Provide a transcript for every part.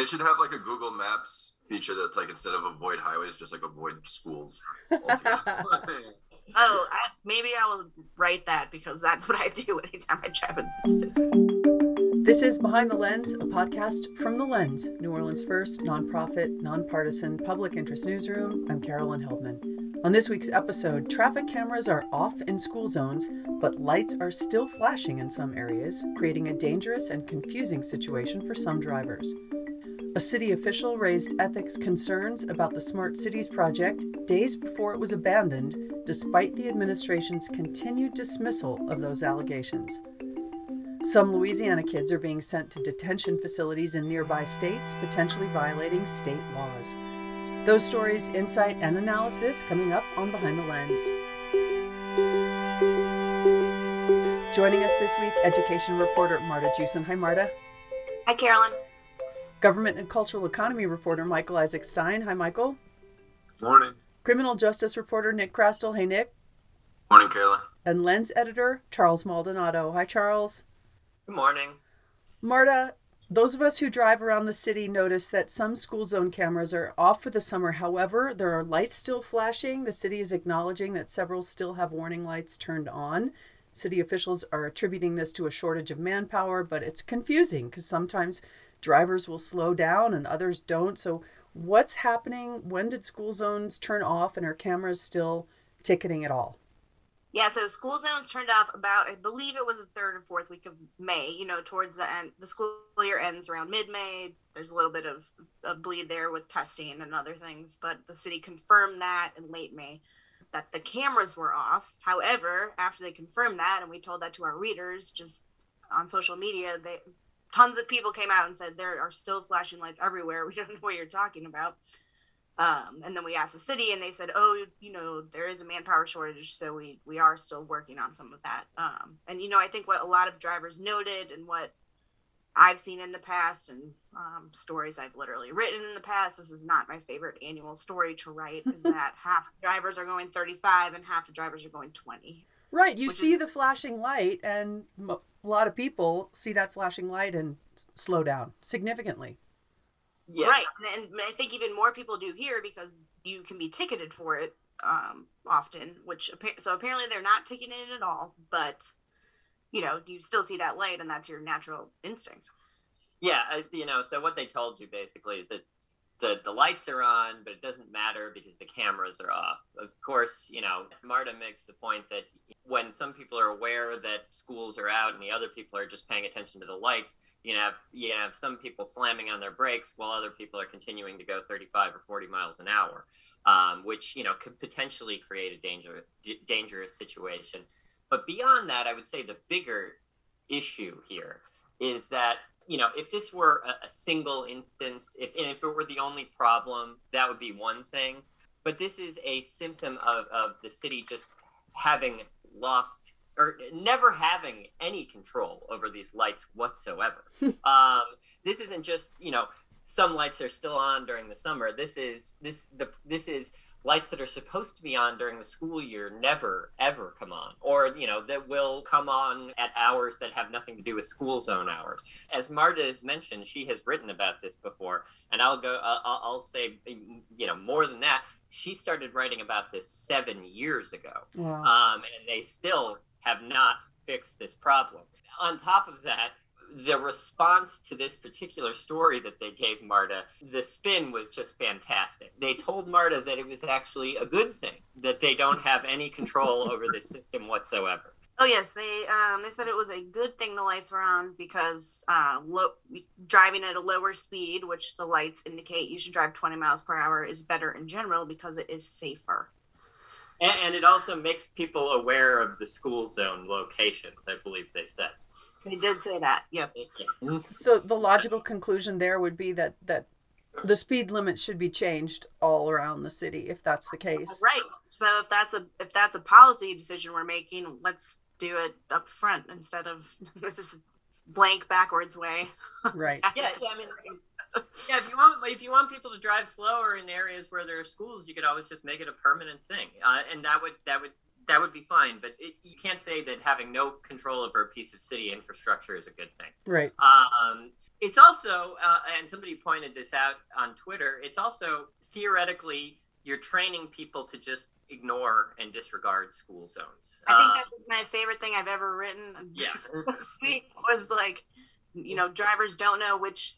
They should have like a Google Maps feature that's like instead of avoid highways, just like avoid schools. Oh, I, maybe I will write that because that's what I do anytime I drive in the city. This is Behind the Lens, a podcast from The Lens, New Orleans' first nonprofit, nonpartisan public interest newsroom. I'm Carolyn Heldman. On this week's episode, traffic cameras are off in school zones, but lights are still flashing in some areas, creating a dangerous and confusing situation for some drivers. A city official raised ethics concerns about the Smart Cities project days before it was abandoned, despite the administration's continued dismissal of those allegations. Some Louisiana kids are being sent to detention facilities in nearby states, potentially violating state laws. Those stories, insight, and analysis coming up on Behind the Lens. Joining us this week, education reporter Marta Jewson. Hi, Marta. Hi, Carolyn. Government and Cultural Economy reporter Michael Isaac Stein. Hi, Michael. Morning. Criminal Justice reporter Nick Chrastil. Hey, Nick. Morning, Carolyn. And Lens editor Charles Maldonado. Hi, Charles. Good morning. Marta, those of us who drive around the city notice that some school zone cameras are off for the summer. However, there are lights still flashing. The city is acknowledging that several still have warning lights turned on. City officials are attributing this to a shortage of manpower, but it's confusing because sometimes drivers will slow down and others don't. So, what's happening? When did school zones turn off and are cameras still ticketing at all? Yeah, so school zones turned off about, I believe it was the third or fourth week of May, you know, towards the end. The school year ends around mid May. There's a little bit of a bleed there with testing and other things, but the city confirmed that in late May that the cameras were off. However, after they confirmed that, and we told that to our readers just on social media, they tons of people came out and said there are still flashing lights everywhere. We don't know what you're talking about. Um, and then we asked the city, and they said, "Oh, you know, there is a manpower shortage, so we we are still working on some of that." Um, and you know, I think what a lot of drivers noted, and what I've seen in the past, and um, stories I've literally written in the past. This is not my favorite annual story to write. is that half the drivers are going 35 and half the drivers are going 20. Right. You see is, the flashing light, and a lot of people see that flashing light and slow down significantly. Yeah. Right. And, and I think even more people do here because you can be ticketed for it um, often, which so apparently they're not ticketing it at all, but you know, you still see that light and that's your natural instinct. Yeah. You know, so what they told you basically is that the, the lights are on, but it doesn't matter because the cameras are off. Of course, you know, Marta makes the point that when some people are aware that schools are out and the other people are just paying attention to the lights, you have you have some people slamming on their brakes while other people are continuing to go 35 or 40 miles an hour, um, which you know could potentially create a danger, d- dangerous situation. But beyond that, I would say the bigger issue here is that you know, if this were a, a single instance, if and if it were the only problem, that would be one thing. But this is a symptom of, of the city just having lost or never having any control over these lights whatsoever. um, this isn't just you know some lights are still on during the summer. This is this the this is lights that are supposed to be on during the school year never ever come on. Or you know that will come on at hours that have nothing to do with school zone hours. As marta has mentioned she has written about this before and i'll go i'll, I'll say you know more than that. She started writing about this seven years ago. Wow. um, and they still have not fixed this problem. On top of that the response to this particular story that they gave Marta, the spin was just fantastic. They told Marta that it was actually a good thing that they don't have any control over this system whatsoever. Oh yes, they um, they said it was a good thing the lights were on because uh, lo- driving at a lower speed, which the lights indicate you should drive 20 miles per hour, is better in general because it is safer. And, and it also makes people aware of the school zone locations. I believe they said. He did say that. Yep. So the logical conclusion there would be that that the speed limit should be changed all around the city if that's the case. Right. So if that's a if that's a policy decision we're making, let's do it up front instead of this blank backwards way. Right. yeah, yeah, I mean yeah, if you want if you want people to drive slower in areas where there are schools, you could always just make it a permanent thing, uh, and that would that would that would be fine. But it, you can't say that having no control over a piece of city infrastructure is a good thing. Right. Um, it's also, uh, and somebody pointed this out on Twitter. It's also theoretically you're training people to just ignore and disregard school zones. I think Uh, that was my favorite thing I've ever written yeah. was like, you know, drivers don't know which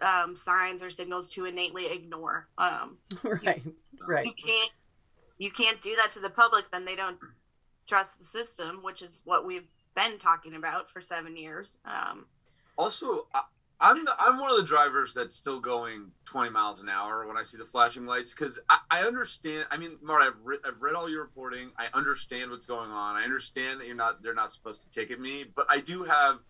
um, signs or signals to innately ignore. Um, right. Right. you can't you can't do that to the public. Then they don't trust the system, which is what we've been talking about for seven years. Um, Also, I, I'm the, I'm one of the drivers that's still going 20 miles an hour when I see the flashing lights because I, I understand. I mean, Mark, I've, re- I've read all your reporting. I understand what's going on. I understand that you're not they're not supposed to ticket me, but I do have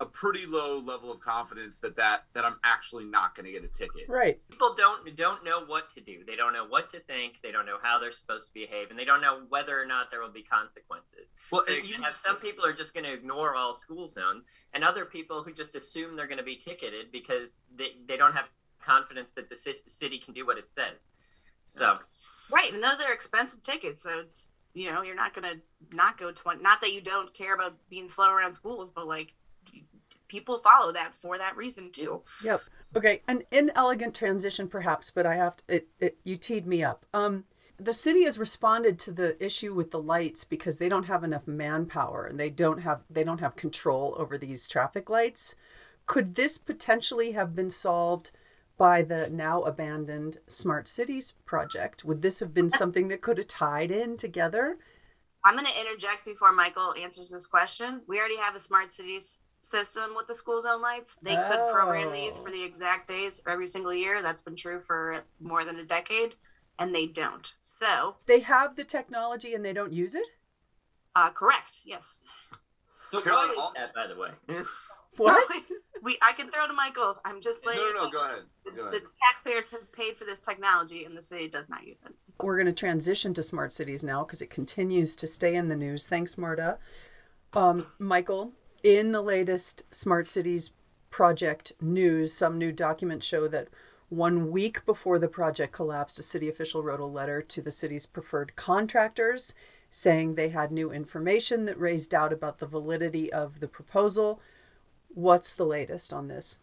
a pretty low level of confidence that that that I'm actually not going to get a ticket. Right. people don't don't know what to do. They don't know what to think. They don't know how they're supposed to behave, and they don't know whether or not there will be consequences. Well, so you have some people are just going to ignore all school zones, and other people who just assume they're going to be ticketed because they, they don't have confidence that the city can do what it says. So right, and those are expensive tickets, so it's you know you're not gonna not go twenty. Not that you don't care about being slow around schools, but like people follow that for that reason too. Yep. Okay, an inelegant transition perhaps, but I have to, it, it you teed me up. Um the city has responded to the issue with the lights because they don't have enough manpower and they don't have they don't have control over these traffic lights. Could this potentially have been solved by the now abandoned Smart Cities project? Would this have been something that could have tied in together? I'm going to interject before Michael answers this question. We already have a smart cities system with the school zone lights. They could program these Oh. for the exact days for every single year. That's been true for more than a decade, and they don't. So, They have the technology and they don't use it? uh, correct. Yes. so Caroline, why is all- that, by the way? What? we I can throw to Michael. I'm just no, letting no, you no, go ahead. The, Go the ahead. taxpayers have paid for this technology, and the city does not use it. We're going to transition to smart cities now because it continues to stay in the news. Thanks, Marta. Um, Michael, in the latest smart cities project news, some new documents show that one week before the project collapsed, a city official wrote a letter to the city's preferred contractors saying they had new information that raised doubt about the validity of the proposal. What's the latest on this?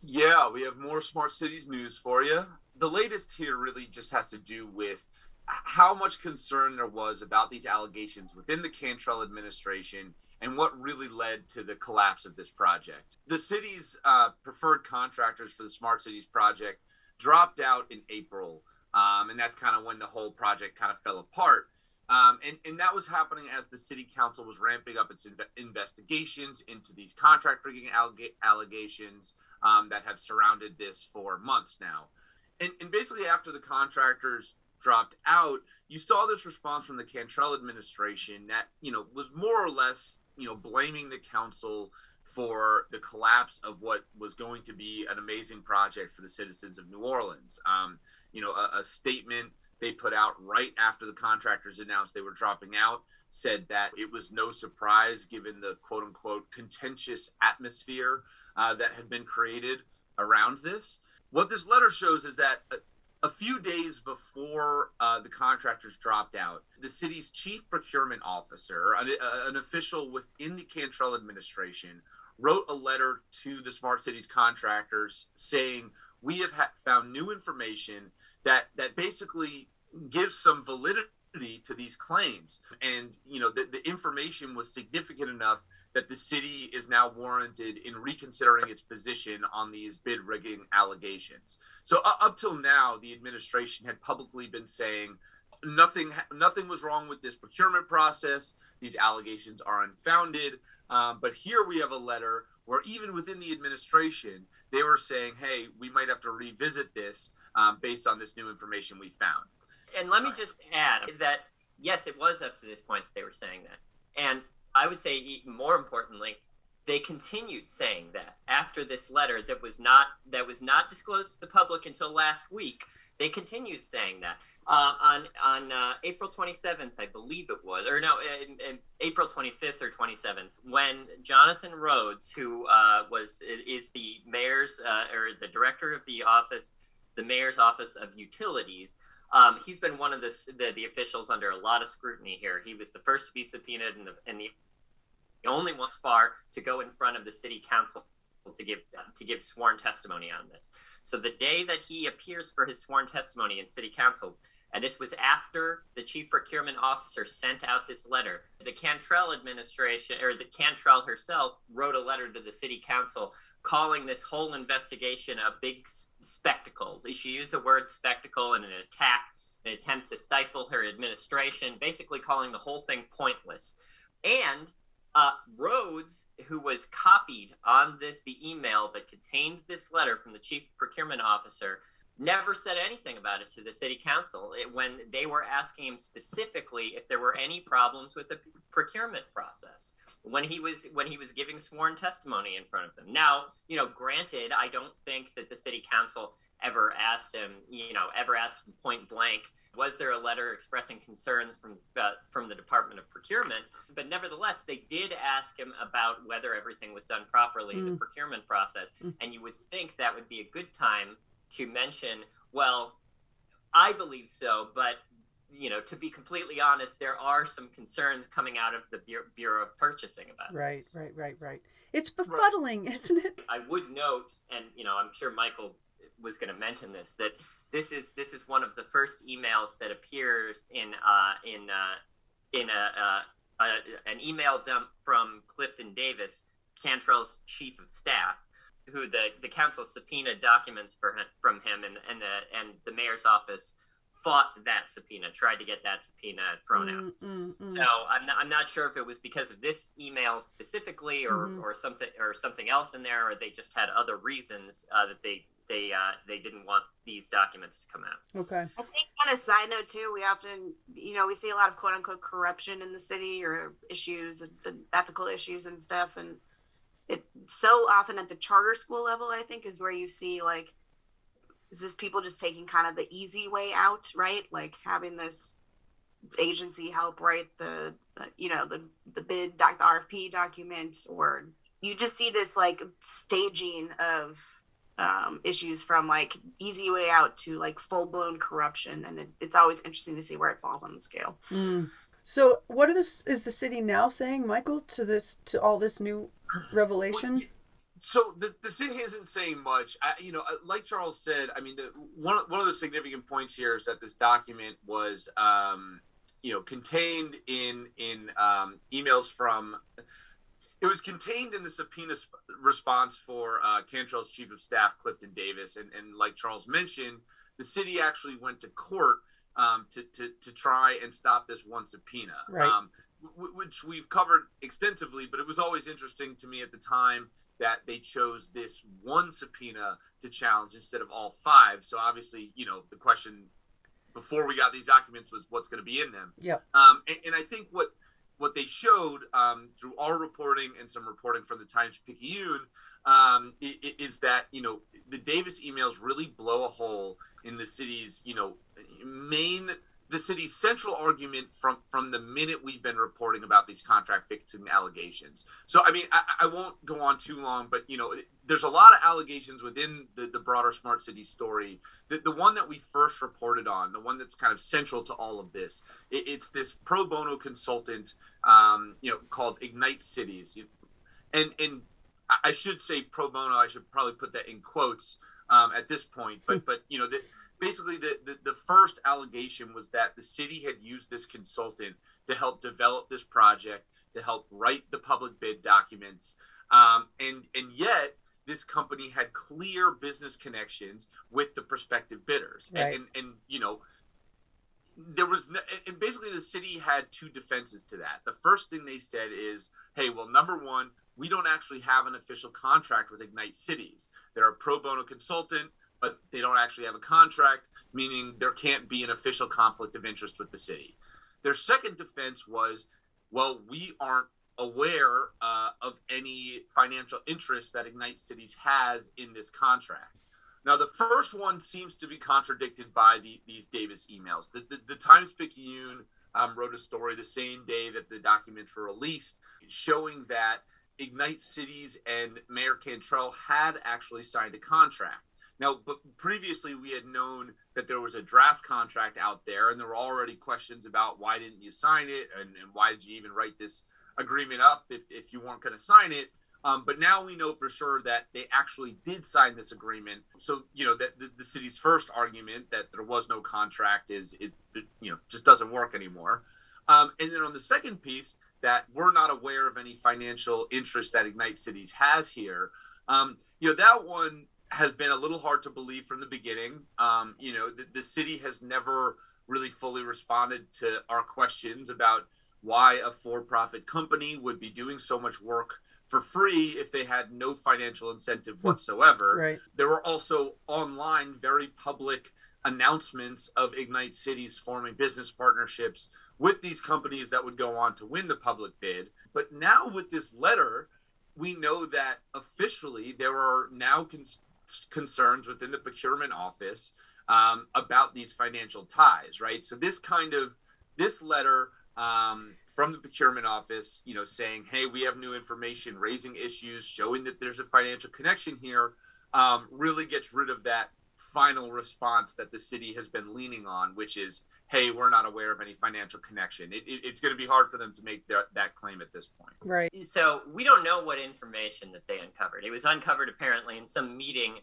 Yeah, we have more smart cities news for you. The latest here really just has to do with how much concern there was about these allegations within the Cantrell administration and what really led to the collapse of this project. The city's uh, preferred contractors for the Smart Cities project dropped out in April, um, and that's kind of when the whole project kind of fell apart. Um, and, and that was happening as the city council was ramping up its inve- investigations into these contract rigging allega- allegations um, that have surrounded this for months now. And, and basically, after the contractors dropped out, you saw this response from the Cantrell administration that, you know, was more or less, you know, blaming the council for the collapse of what was going to be an amazing project for the citizens of New Orleans. Um, you know, a, a statement they put out right after the contractors announced they were dropping out said that it was no surprise given the quote unquote contentious atmosphere uh, that had been created around this. What this letter shows is that a, few days before uh, the contractors dropped out, the city's chief procurement officer, an, an official within the Cantrell administration, wrote a letter to the Smart Cities contractors saying, "We have ha- found new information that that basically gives some validity to these claims, and you know the, the information was significant enough that the city is now warranted in reconsidering its position on these bid rigging allegations. So uh, up till now, the administration had publicly been saying nothing nothing was wrong with this procurement process. These allegations are unfounded. Um, but here we have a letter where even within the administration, they were saying, "Hey, we might have to revisit this um, based on this new information we found." And let me just add that yes, it was up to this point that they were saying that, and I would say even more importantly, they continued saying that after this letter that was not that was not disclosed to the public until last week. They continued saying that uh, on on uh, April 27th, I believe it was, or no, in, in April 25th or 27th, when Jonathan Rhodes, who uh, was is the mayor's uh, or the director of the office the mayor's office of utilities. Um, he's been one of the, the, the officials under a lot of scrutiny here. He was the first to be subpoenaed and the, and the only one far to go in front of the city council to give to give sworn testimony on this. So the day that he appears for his sworn testimony in city council, and this was after the chief procurement officer sent out this letter. The Cantrell administration, or the Cantrell herself, wrote a letter to the city council calling this whole investigation a big spectacle. She used the word spectacle in an attack, an attempt to stifle her administration, basically calling the whole thing pointless. And uh, Rhodes, who was copied on this the email that contained this letter from the chief procurement officer, never said anything about it to the city council it, when they were asking him specifically if there were any problems with the procurement process when he was when he was giving sworn testimony in front of them now you know granted i don't think that the city council ever asked him you know ever asked him point blank was there a letter expressing concerns from uh, from the department of procurement but nevertheless they did ask him about whether everything was done properly mm. in the mm. procurement process mm. and you would think that would be a good time to mention, well, I believe so, but you know, to be completely honest, there are some concerns coming out of the Bureau of Purchasing about right, this. Right, right, right, right. It's befuddling, right. isn't it? I would note, and you know, I'm sure Michael was going to mention this that this is this is one of the first emails that appears in uh, in uh, in a, uh, a, an email dump from Clifton Davis, Cantrell's chief of staff, who the the council subpoenaed documents for him, from him, and and the and the mayor's office fought that subpoena, tried to get that subpoena thrown out. Mm, mm, mm. So I'm not, I'm not sure if it was because of this email specifically, or mm-hmm. or something or something else in there, or they just had other reasons uh, that they they uh, they didn't want these documents to come out. Okay. I think on a side note too, we often you know we see a lot of quote unquote corruption in the city or issues, ethical issues and stuff, and it so often at the charter school level i think is where you see like is this people just taking kind of the easy way out right like having this agency help write the you know the the bid doc the rfp document or you just see this like staging of um, issues from like easy way out to like full blown corruption, and it, it's always interesting to see where it falls on the scale. Mm. So, what is is the city now saying, Michael, to this to all this new revelation? So the, the city isn't saying much. I, you know, uh, like Charles said, I mean, the, one one of the significant points here is that this document was, um, you know, contained in in um, emails from. It was contained in the subpoena sp- response for uh, Cantrell's chief of staff, Clifton Davis, and and like Charles mentioned, the city actually went to court um, to, to to try and stop this one subpoena. Right. Um, which we've covered extensively, but it was always interesting to me at the time that they chose this one subpoena to challenge instead of all five. So obviously, you know, the question before we got these documents was what's going to be in them. Yeah. Um, and, and, I think what what they showed um, through our reporting and some reporting from the Times Picayune um, is that you know the Davis emails really blow a hole in the city's you know main the city's central argument from from the minute we've been reporting about these contract fixing allegations. So I mean, I, I, won't go on too long, but you know, there's a lot of allegations within the, the broader smart city story. The, the one that we first reported on, the one that's kind of central to all of this, it, it's this pro bono consultant, um, you know, called Ignite Cities, and and I should say pro bono. I should probably put that in quotes um, at this point, but but you know that basically the, the, the first allegation was that the city had used this consultant to help develop this project to help write the public bid documents. Um, and and yet this company had clear business connections with the prospective bidders. Right. and, and, and you know there was no, and basically the city had two defenses to that. The first thing they said is hey well number one we don't actually have an official contract with ignite cities. They're a pro bono consultant but they don't actually have a contract, meaning there can't be an official conflict of interest with the city. Their second defense was, well, we aren't aware uh, of any financial interest that Ignite Cities has in this contract. Now, the first one seems to be contradicted by the, these Davis emails. The, the, the Times Picayune um, wrote a story the same day that the documents were released, showing that Ignite Cities and Mayor Cantrell had actually signed a contract. Now, but previously we had known that there was a draft contract out there, and there were already questions about why didn't you sign it, and, and why did you even write this agreement up if, if you weren't going to sign it. Um, but now we know for sure that they actually did sign this agreement. So you know that the, the, city's first argument that there was no contract is is you know just doesn't work anymore. Um, and then on the second piece, that we're not aware of any financial interest that Ignite Cities has here. Um, you know that one has been a little hard to believe from the beginning. Um, you know the, the city has never really fully responded to our questions about why a for-profit company would be doing so much work for free if they had no financial incentive hmm. whatsoever. Right. There were also online, very public announcements of Ignite Cities forming business partnerships with these companies that would go on to win the public bid. But now with this letter, we know that officially there are now cons- concerns within the procurement office um, about these financial ties, right? So this kind of this letter um, from the procurement office, you know, saying, "Hey, we have new information, raising issues, showing that there's a financial connection here," um, really gets rid of that final response that the city has been leaning on, which is, "Hey, we're not aware of any financial connection." It, it, it's going to be hard for them to make their, that claim at this point. Right. So we don't know what information that they uncovered. It was uncovered apparently in some meeting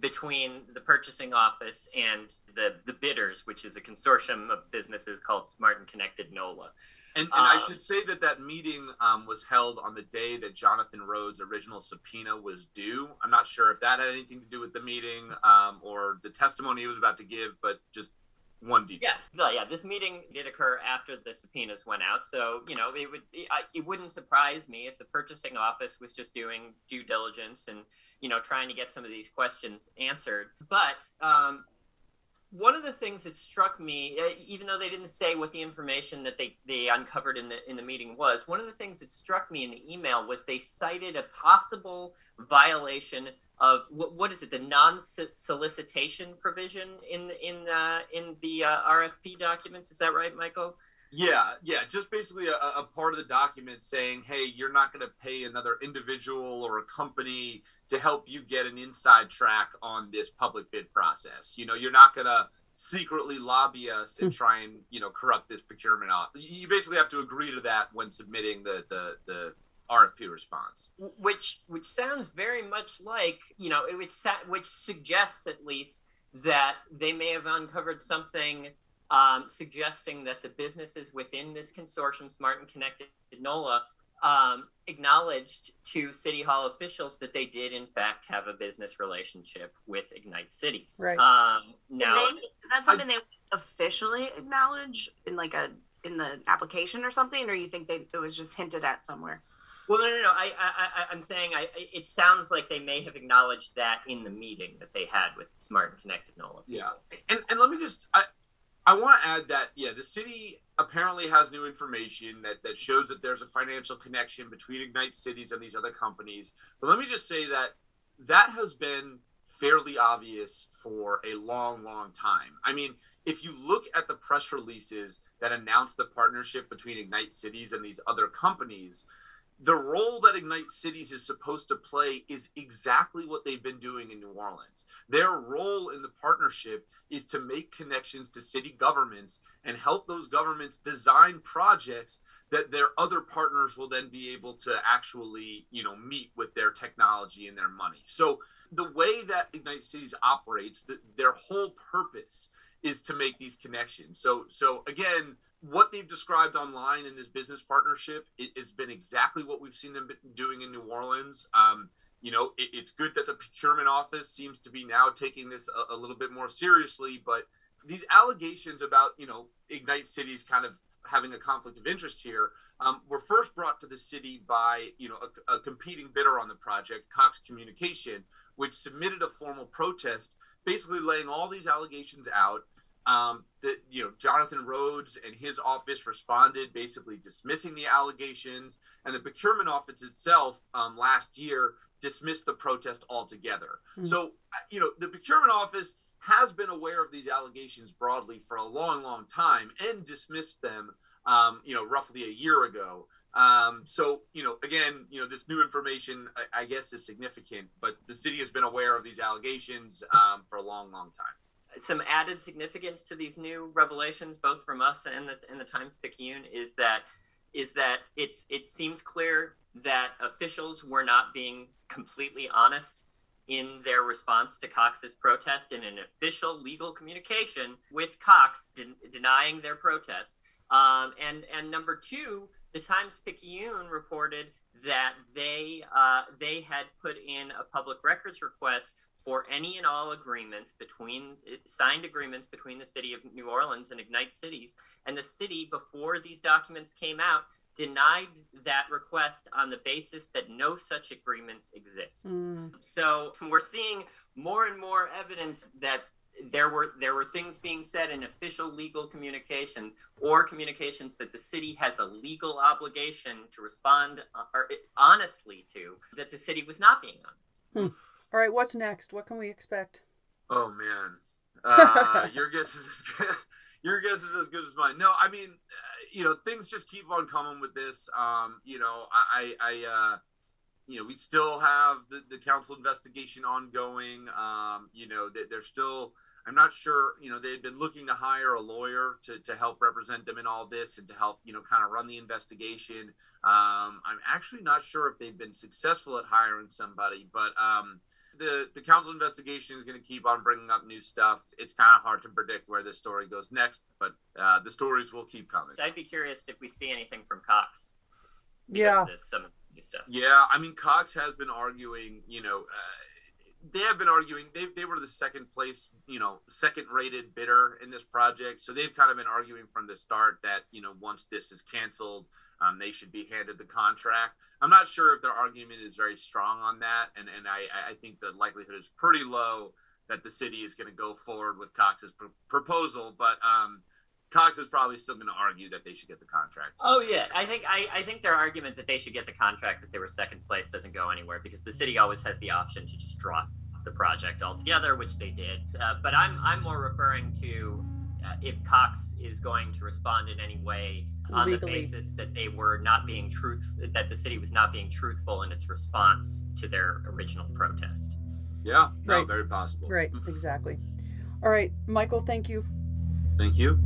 between the purchasing office and the the bidders, which is a consortium of businesses called Smart and Connected NOLA. And, and um, I should say that that meeting um, was held on the day that Jonathan Rhodes' original subpoena was due. I'm not sure if that had anything to do with the meeting um, or the testimony he was about to give, but just one detail. Yeah, yeah. This meeting did occur after the subpoenas went out, so you know it would it wouldn't surprise me if the purchasing office was just doing due diligence and you know trying to get some of these questions answered. But um, one of the things that struck me, uh, even though they didn't say what the information that they, they uncovered in the in the meeting was, one of the things that struck me in the email was they cited a possible violation of what, what is it, the non solicitation provision in the, in the in the uh, RFP documents. Is that right, Michael? Yeah, yeah, just basically a, a, part of the document saying, hey, you're not going to pay another individual or a company to help you get an inside track on this public bid process. You know, you're not going to secretly lobby us and hmm. try and you know corrupt this procurement. You basically have to agree to that when submitting the the the RFP response. Which which sounds very much like you know it which which suggests at least that they may have uncovered something um, suggesting that the businesses within this consortium, Smart and Connected NOLA, um, acknowledged to City Hall officials that they did, in fact, have a business relationship with Ignite Cities. Right. Um, now, they, is that something I, they officially acknowledge in like a in the application or something, or you think they it was just hinted at somewhere? Well, no, no, no. I, I, I'm saying I. It sounds like they may have acknowledged that in the meeting that they had with Smart and Connected NOLA. Yeah, and and let me just. I, I want to add that yeah, the city apparently has new information that that shows that there's a financial connection between Ignite Cities and these other companies. But let me just say that that has been fairly obvious for a long, long time. I mean, if you look at the press releases that announced the partnership between Ignite Cities and these other companies, the role that Ignite Cities is supposed to play is exactly what they've been doing in New Orleans. Their role in the partnership is to make connections to city governments and help those governments design projects that their other partners will then be able to actually, you know, meet with their technology and their money. So the way that Ignite Cities operates, the, their whole purpose is to make these connections. So so again, what they've described online in this business partnership it, has been exactly what we've seen them doing in New Orleans. Um, you know, it, it's good that the procurement office seems to be now taking this a, a, little bit more seriously. But these allegations about, you know, Ignite Cities kind of having a conflict of interest here um, were first brought to the city by, you know, a, a competing bidder on the project, Cox Communication, which submitted a formal protest, basically laying all these allegations out um, that you know Jonathan Rhodes and his office responded, basically dismissing the allegations, and the procurement office itself um, last year dismissed the protest altogether. Mm-hmm. So you know the procurement office has been aware of these allegations broadly for a long, long time and dismissed them. Um, you know, roughly a year ago. Um, so, you know, again, you know, this new information, I, I, guess, is significant, but the city has been aware of these allegations um, for a long, long time. Some added significance to these new revelations, both from us and the and the Times Picayune, is that is that it's it seems clear that officials were not being completely honest in their response to Cox's protest in an official legal communication with Cox de- denying their protest. Um, and and number two, the Times Picayune reported that they uh, they had put in a public records request for any and all agreements between signed agreements between the city of New Orleans and Ignite Cities, and the city before these documents came out denied that request on the basis that no such agreements exist. Mm. So we're seeing more and more evidence that there were there were things being said in official legal communications or communications that the city has a legal obligation to respond uh, or honestly to that the city was not being honest. Hmm. All right, what's next? What can we expect? Oh man, uh, your guess is your guess is as good as mine. No, I mean, you know, things just keep on coming with this. Um, you know, I, I, uh, you know, we still have the, the council investigation ongoing. Um, you know, that they're still, I'm not sure, you know, they've been looking to hire a lawyer to, to help represent them in all this and to help, you know, kind of run the investigation. Um, I'm actually not sure if they've been successful at hiring somebody, but, um, the the council investigation is going to keep on bringing up new stuff. It's kind of hard to predict where this story goes next, but uh, the stories will keep coming. I'd be curious if we see anything from Cox. Yeah, this, some new stuff. Yeah, I mean Cox has been arguing. You know, uh, they have been arguing. They they were the second place, you know, second rated bidder in this project, so they've kind of been arguing from the start that you know once this is canceled um, they should be handed the contract. I'm not sure if their argument is very strong on that, and and I I think the likelihood is pretty low that the city is going to go forward with Cox's pr- proposal, but um, Cox is probably still going to argue that they should get the contract. Oh yeah, I think I, I think their argument that they should get the contract because they were second place doesn't go anywhere because the city always has the option to just drop the project altogether, which they did. Uh, but I'm I'm more referring to uh, if Cox is going to respond in any way on Legally. the basis that they were not being truth that the city was not being truthful in its response to their original protest. Yeah, no, right. very possible. Right, exactly. All right, Michael, thank you. Thank you.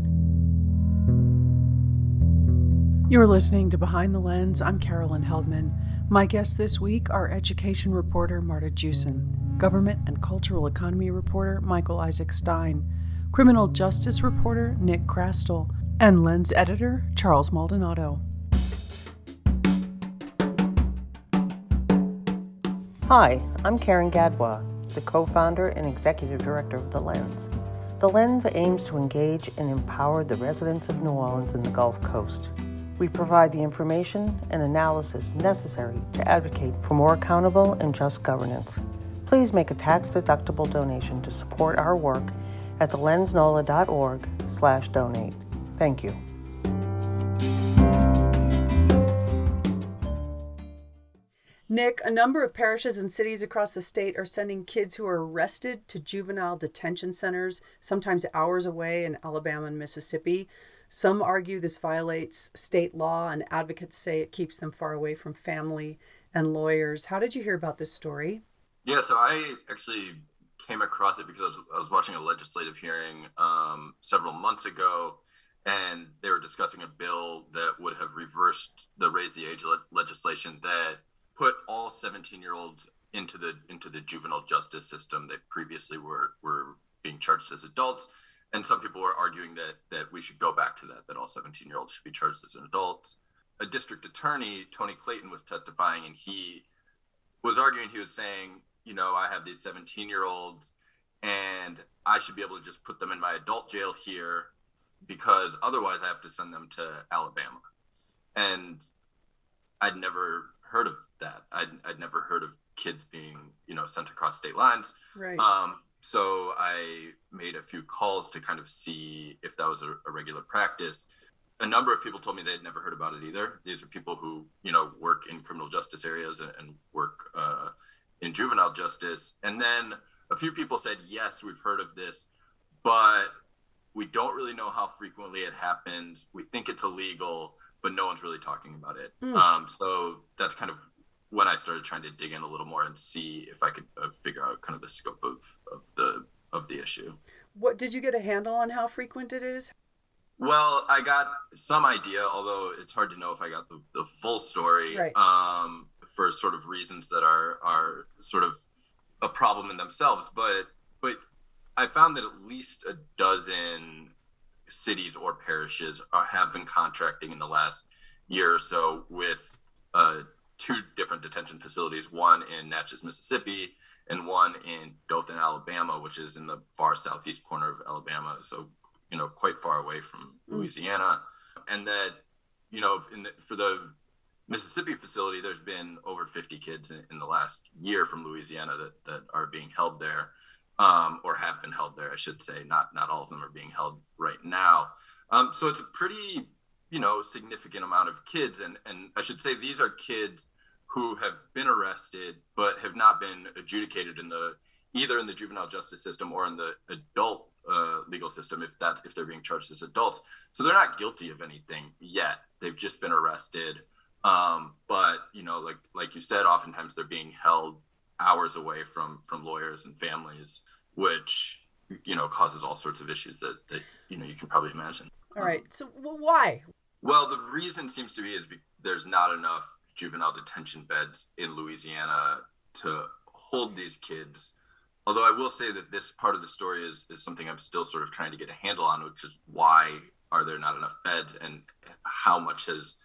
You're listening to Behind the Lens. I'm Carolyn Heldman. My guests this week are education reporter Marta Jewson, government and cultural economy reporter Michael Isaac Stein, criminal justice reporter Nick Chrastil, and Lens editor Charles Maldonado. Hi, I'm Karen Gadbois, the co founder and executive director of The Lens. The Lens aims to engage and empower the residents of New Orleans and the Gulf Coast. We provide the information and analysis necessary to advocate for more accountable and just governance. Please make a tax-deductible donation to support our work at thelensnola.org slash donate. Thank you. Nick, a number of parishes and cities across the state are sending kids who are arrested to juvenile detention centers, sometimes hours away in Alabama and Mississippi. Some argue this violates state law, and advocates say it keeps them far away from family and lawyers. How did you hear about this story? Yeah, so I actually came across it because I was, I was watching a legislative hearing um, several months ago and they were discussing a bill that would have reversed the raise the age le- legislation that put all 17 year olds into the into the juvenile justice system that previously were were being charged as adults and some people were arguing that that we should go back to that that all 17 year olds should be charged as an adult a district attorney tony clayton was testifying and he was arguing he was saying you know i have these 17 year olds and i should be able to just put them in my adult jail here because otherwise I have to send them to Alabama. And I'd never heard of that. I'd, I'd never heard of kids being, you know, sent across state lines. Right. Um, so I made a few calls to kind of see if that was a, a regular practice. A number of people told me they had never heard about it either. These are people who, you know, work in criminal justice areas and, and work uh, in juvenile justice. And then a few people said, yes, we've heard of this, but we don't really know how frequently it happens. We think it's illegal, but no one's really talking about it. Mm. Um, so that's kind of when I started trying to dig in a little more and see if I could uh, figure out kind of the scope of, of the of the issue. What did you get a handle on how frequent it is? Well, I got some idea, although it's hard to know if I got the, the full story. Right. Um, for sort of reasons that are are sort of a problem in themselves, but but I found that at least a dozen cities or parishes are, have been contracting in the last year or so with uh, two different detention facilities, one in Natchez, Mississippi, and one in Dothan, Alabama, which is in the far southeast corner of Alabama. So, you know, quite far away from Mm. Louisiana. And that, you know, in the, for the Mississippi facility, there's been over 50 kids in, in the last year from Louisiana that, that are being held there, um, or have been held there, I should say. Not not all of them are being held right now. Um, so it's a pretty, you know, significant amount of kids, and and I should say these are kids who have been arrested but have not been adjudicated in the either in the juvenile justice system or in the adult uh, legal system if that if they're being charged as adults. So they're not guilty of anything yet. They've just been arrested. Um, but you know, like like you said, oftentimes they're being held hours away from from lawyers and families, which you know causes all sorts of issues that that you know you can probably imagine. All right. So wh- why? Well, the reason seems to be is be, there's not enough juvenile detention beds in Louisiana to hold these kids. Although I will say that this part of the story is is something I'm still sort of trying to get a handle on, which is why are there not enough beds and how much has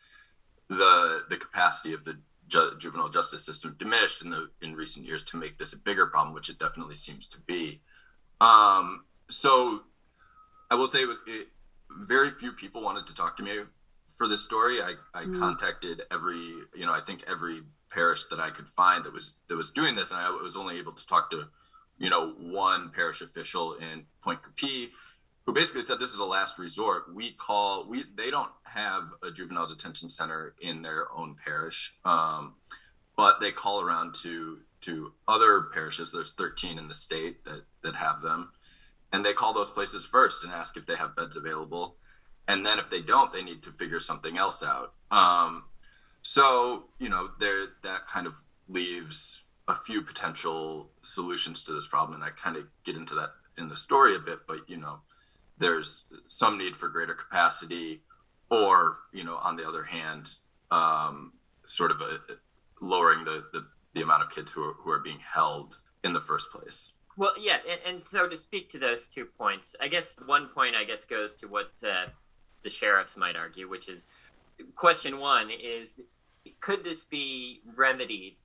the the capacity of the ju- juvenile justice system diminished in the in recent years to make this a bigger problem, which it definitely seems to be. Um, so I will say it very few people wanted to talk to me for this story. I, I Mm. contacted every, you know, I think every parish that I could find that was that was doing this, and I was only able to talk to, you know, one parish official in Pointe Coupee, who basically said this is a last resort. We call we they don't have a juvenile detention center in their own parish, um, but they call around to to other parishes. There's 13 in the state that that have them, and they call those places first and ask if they have beds available and then if they don't they need to figure something else out. Um, so you know there that kind of leaves a few potential solutions to this problem. And i kind of get into that in the story a bit but you know there's some need for greater capacity or you know on the other hand um, sort of a lowering the, the the amount of kids who are, who are being held in the first place. Well, yeah, and, and so to speak to those two points, I guess one point I guess goes to what uh, the sheriffs might argue, which is question one is could this be remedied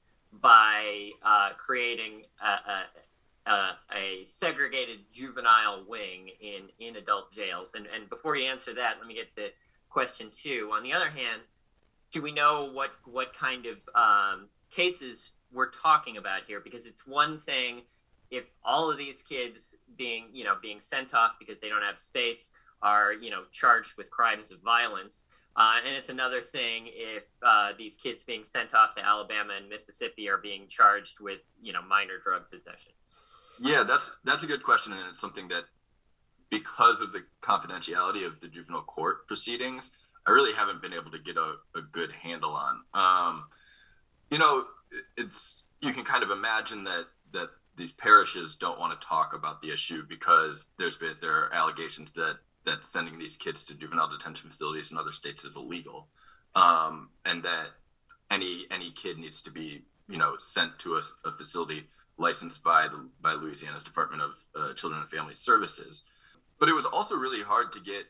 by uh, creating a, a, a, a segregated juvenile wing in, in adult jails? And, and before you answer that, let me get to question two. On the other hand, do we know what what kind of um, cases we're talking about here? Because it's one thing if all of these kids being you know being sent off because they don't have space are you know charged with crimes of violence uh, and it's another thing if uh, these kids being sent off to alabama and mississippi are being charged with you know minor drug possession Yeah, that's that's a good question, and it's something that because of the confidentiality of the juvenile court proceedings, I really haven't been able to get a, a good handle on. Um, you know, it's you can kind of imagine that that these parishes don't want to talk about the issue because there's been there are allegations that that sending these kids to juvenile detention facilities in other states is illegal, um, and that any any kid needs to be you know sent to a facility licensed by the by Louisiana's Department of uh, Children and Family Services. But it was also really hard to get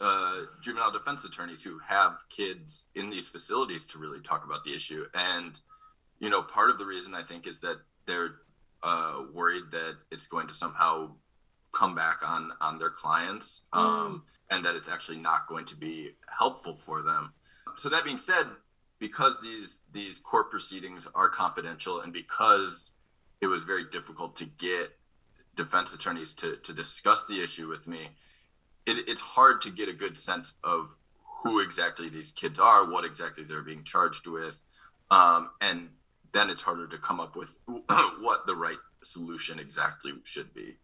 uh, juvenile defense attorneys who have kids in these facilities to really talk about the issue. And you know, part of the reason I think is that they're uh, worried that it's going to somehow come back on on their clients, um, and that it's actually not going to be helpful for them. So that being said, because these these court proceedings are confidential, and because it was very difficult to get defense attorneys to to discuss the issue with me, it, it's hard to get a good sense of who exactly these kids are, what exactly they're being charged with, um, and then it's harder to come up with what the right solution exactly should be.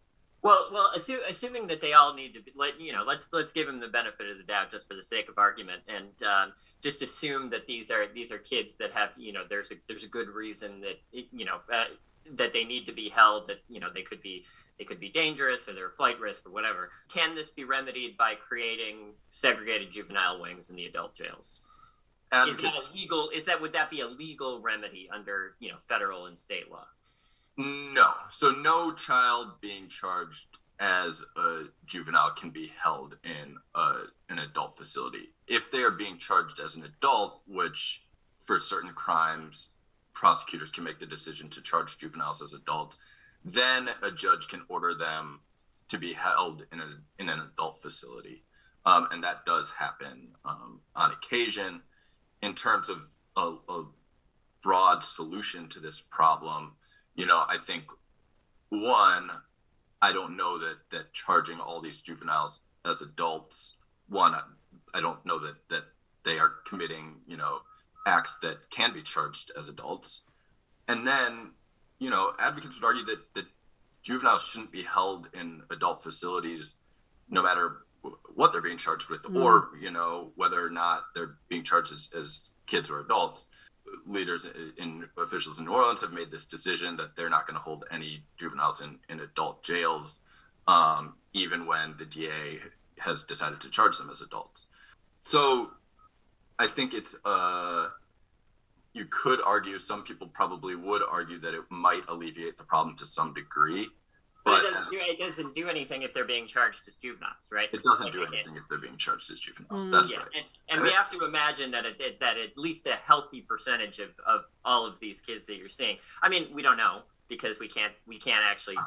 Well, well, assu- assuming that they all need to be, let you know, let's let's give them the benefit of the doubt just for the sake of argument, and um, just assume that these are these are kids that have you know there's a there's a good reason that you know uh, that they need to be held that you know they could be they could be dangerous or they're a flight risk or whatever. Can this be remedied by creating segregated juvenile wings in the adult jails? Is that a legal? Is that would that be a legal remedy under you know federal and state law? No. So no child being charged as a juvenile can be held in a, an adult facility. If they are being charged as an adult, which for certain crimes prosecutors can make the decision to charge juveniles as adults, then a judge can order them to be held in, a, in an adult facility. Um, and that does happen um, on occasion. In terms of a, a broad solution to this problem, you know, I think one, I don't know that that charging all these juveniles as adults, one, I don't know that that they are committing, you know, acts that can be charged as adults. And then, you know, advocates would argue that that juveniles shouldn't be held in adult facilities no matter what they're being charged with mm. or you know whether or not they're being charged as, as kids or adults leaders in officials in New Orleans have made this decision that they're not going to hold any juveniles in, in adult jails, um, even when the DA has decided to charge them as adults. So I think it's, uh, you could argue, some people probably would argue that it might alleviate the problem to some degree. But, it, doesn't do, it doesn't do anything if they're being charged as juveniles, right? It doesn't like, do anything if they're being charged as juveniles. Mm, That's yeah. right. And, and we have to imagine that it, that at least a healthy percentage of, of all of these kids that you're seeing. I mean, we don't know because we can't we can't actually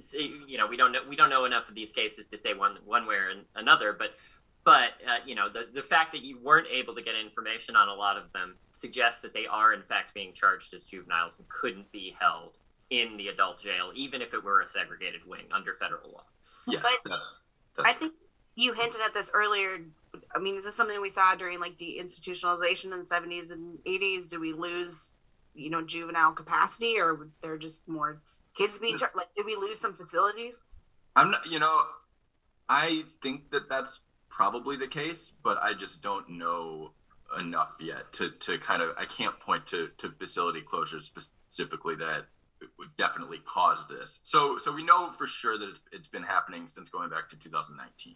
see, you know we don't know we don't know enough of these cases to say one one way or another. But but uh, you know the the fact that you weren't able to get information on a lot of them suggests that they are in fact being charged as juveniles and couldn't be held in the adult jail, even if it were a segregated wing under federal law. Yes, but that's, that's I think you hinted at this earlier. I mean, is this something we saw during like deinstitutionalization in the 70s and 80s? Did we lose, you know, juvenile capacity or were there just more kids being charged? Like, did we lose some facilities? I'm not, you know, I think that that's probably the case, but I just don't know enough yet to, to kind of, I can't point to, to facility closures specifically that would definitely cause this. So so we know for sure that it's, it's been happening since going back to 2019,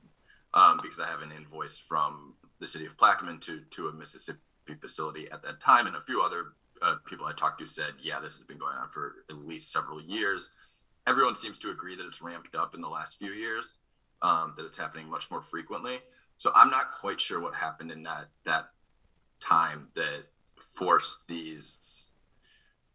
um, because I have an invoice from the city of Plaquemine to to a Mississippi facility at that time, and a few other uh, people I talked to said, yeah, this has been going on for at least several years. Everyone seems to agree that it's ramped up in the last few years, um, that it's happening much more frequently. So I'm not quite sure what happened in that that time that forced these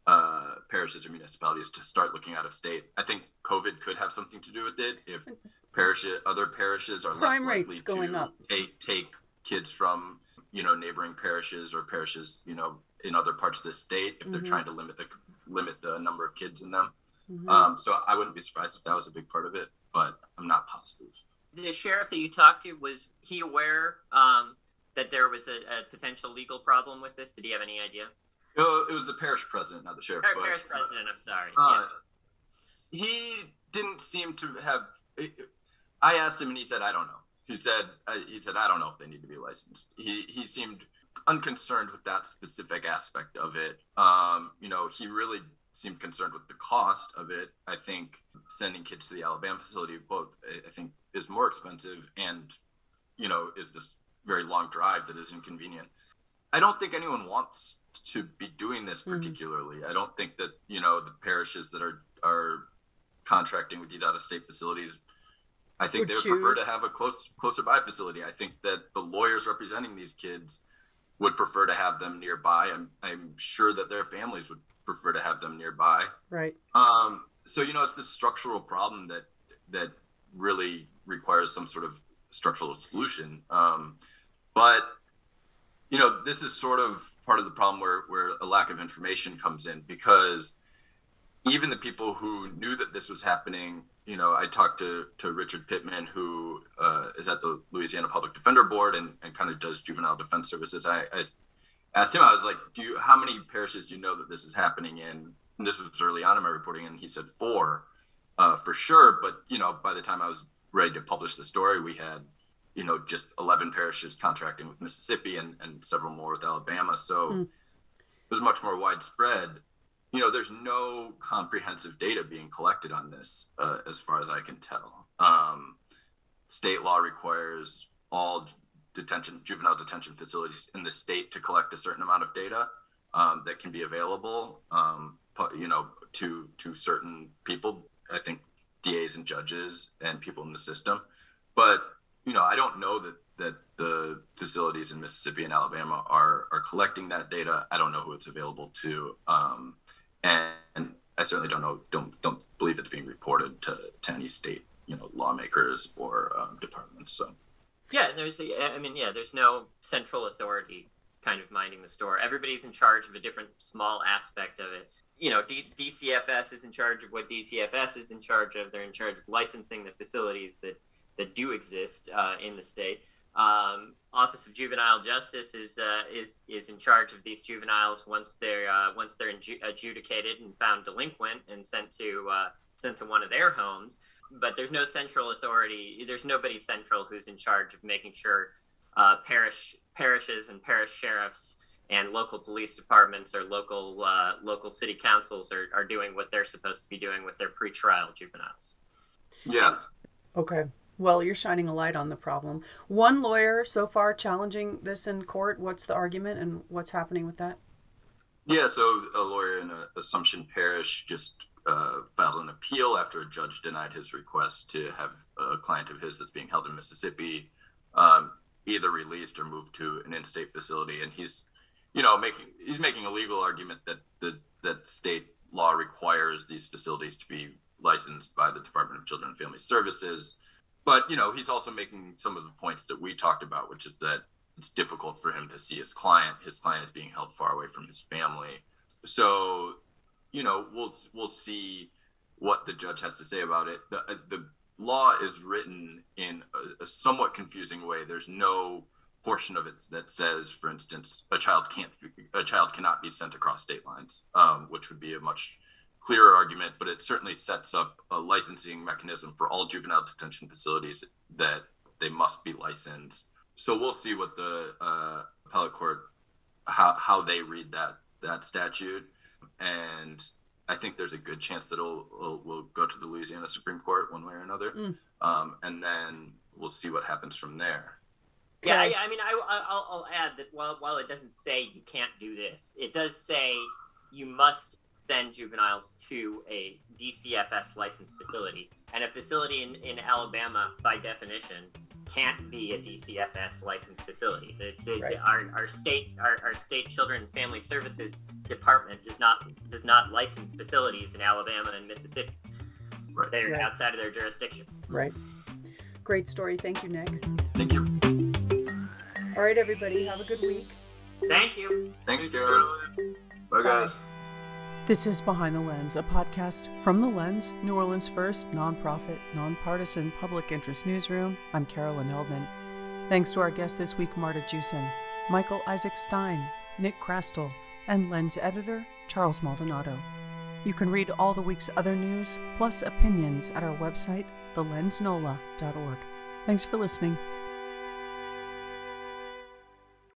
uh, parishes or municipalities to start looking out of state. I think COVID could have something to do with it. If parish other parishes are less likely to take, take kids from you know neighboring parishes or parishes you know in other parts of the state if they're mm-hmm. trying to limit the limit the number of kids in them. Mm-hmm. Um, so I wouldn't be surprised if that was a big part of it, but I'm not positive. The sheriff that you talked to was he aware um, that there was a, a potential legal problem with this? Did he have any idea? Oh, it was the parish president, not the sheriff. Or, but, parish president. I'm sorry. Uh, yeah. He didn't seem to have. I asked him, and he said, "I don't know." He said, uh, "He said I don't know if they need to be licensed." He he seemed unconcerned with that specific aspect of it. Um, you know, he really seemed concerned with the cost of it. I think sending kids to the Alabama facility, both I think, is more expensive, and you know, is this very long drive that is inconvenient. I don't think anyone wants to be doing this hmm. particularly. Mm. I don't think that you know the parishes that are are contracting with these out of state facilities. I think they would choose. prefer to have a close closer by facility. I think that the lawyers representing these kids would prefer to have them nearby. I'm I'm sure that their families would prefer to have them nearby. Right. Um. So you know, it's this structural problem that that really requires some sort of structural solution. Um, but you know, this is sort of part of the problem where where a lack of information comes in because even the people who knew that this was happening, you know, I talked to to Richard Pittman, who uh, is at the Louisiana Public Defender Board and, and kind of does juvenile defense services. I, I asked him, I was like, "Do you how many parishes do you know that this is happening in?" And this was early on in my reporting, and he said four. uh, for sure. But you know, by the time I was ready to publish the story, we had you know just 11 parishes contracting with Mississippi and, and several more with Alabama. So Mm. it was much more widespread. You know, there's no comprehensive data being collected on this, uh, as far as I can tell. Um, state law requires all detention, juvenile detention facilities in the state to collect a certain amount of data um, that can be available, um, you know, to to certain people. I think DAs and judges and people in the system. But you know, I don't know that that the facilities in Mississippi and Alabama are are collecting that data. I don't know who it's available to, um, and, and I certainly don't know don't don't believe it's being reported to to any state you know lawmakers or um, departments. So Yeah, there's, a, I mean, yeah, there's no central authority kind of minding the store. Everybody's in charge of a different small aspect of it. You know, D- DCFS is in charge of what DCFS is in charge of. They're in charge of licensing the facilities that that do exist uh, in the state. Um, Office of Juvenile Justice is uh, is is in charge of these juveniles once they're uh, once they're adjudicated and found delinquent and sent to uh, sent to one of their homes. But there's no central authority. There's nobody central who's in charge of making sure uh, parish parishes and parish sheriffs and local police departments or local uh, local city councils are, are doing what they're supposed to be doing with their pretrial juveniles. yeah, Okay. Well, you're shining a light on the problem. One lawyer so far challenging this in court. What's the argument and what's happening with that? Yeah, so a lawyer in uh, Assumption Parish just uh, filed an appeal after a judge denied his request to have a client of his that's being held in Mississippi um, either released or moved to an in-state facility, and he's, you know, making he's making a legal argument that the that state law requires these facilities to be licensed by the Department of Children and Family Services, but you know he's also making some of the points that we talked about, which is that it's difficult for him to see his client. His client is being held far away from his family. So, you know, we'll we'll see what the judge has to say about it. The uh, the law is written in a, a somewhat confusing way. There's no portion of it that says, for instance, a child can't a child cannot be sent across state lines, um, which would be a much clearer argument. But it certainly sets up a licensing mechanism for all juvenile detention facilities that they must be licensed so we'll see what the uh, appellate court how how they read that that statute, and I think there's a good chance that it'll, it'll will go to the Louisiana Supreme Court one way or another, Mm. um, and then we'll see what happens from there. Yeah, I, I mean, I, I'll, I'll add that while, while it doesn't say you can't do this, it does say you must send juveniles to a DCFS licensed facility. And a facility in, in Alabama, by definition, can't be a DCFS licensed facility. The, the, Right. our, our state our, our state children and family services department does not does not license facilities in Alabama and Mississippi. Right. They're Right. outside of their jurisdiction. Right. Great story. Thank you, Nick. Thank you. All right, everybody. Have a good week. Thank you. Thanks, Karen. Bye, guys. This is Behind the Lens, a podcast from The Lens, New Orleans' first nonprofit, nonpartisan public interest newsroom. I'm Carolyn Heldman. Thanks to our guests this week, Marta Jewson, Michael Isaac Stein, Nick Chrastil, and Lens editor Charles Maldonado. You can read all the week's other news, plus opinions, at our website, thelensnola.org. Thanks for listening.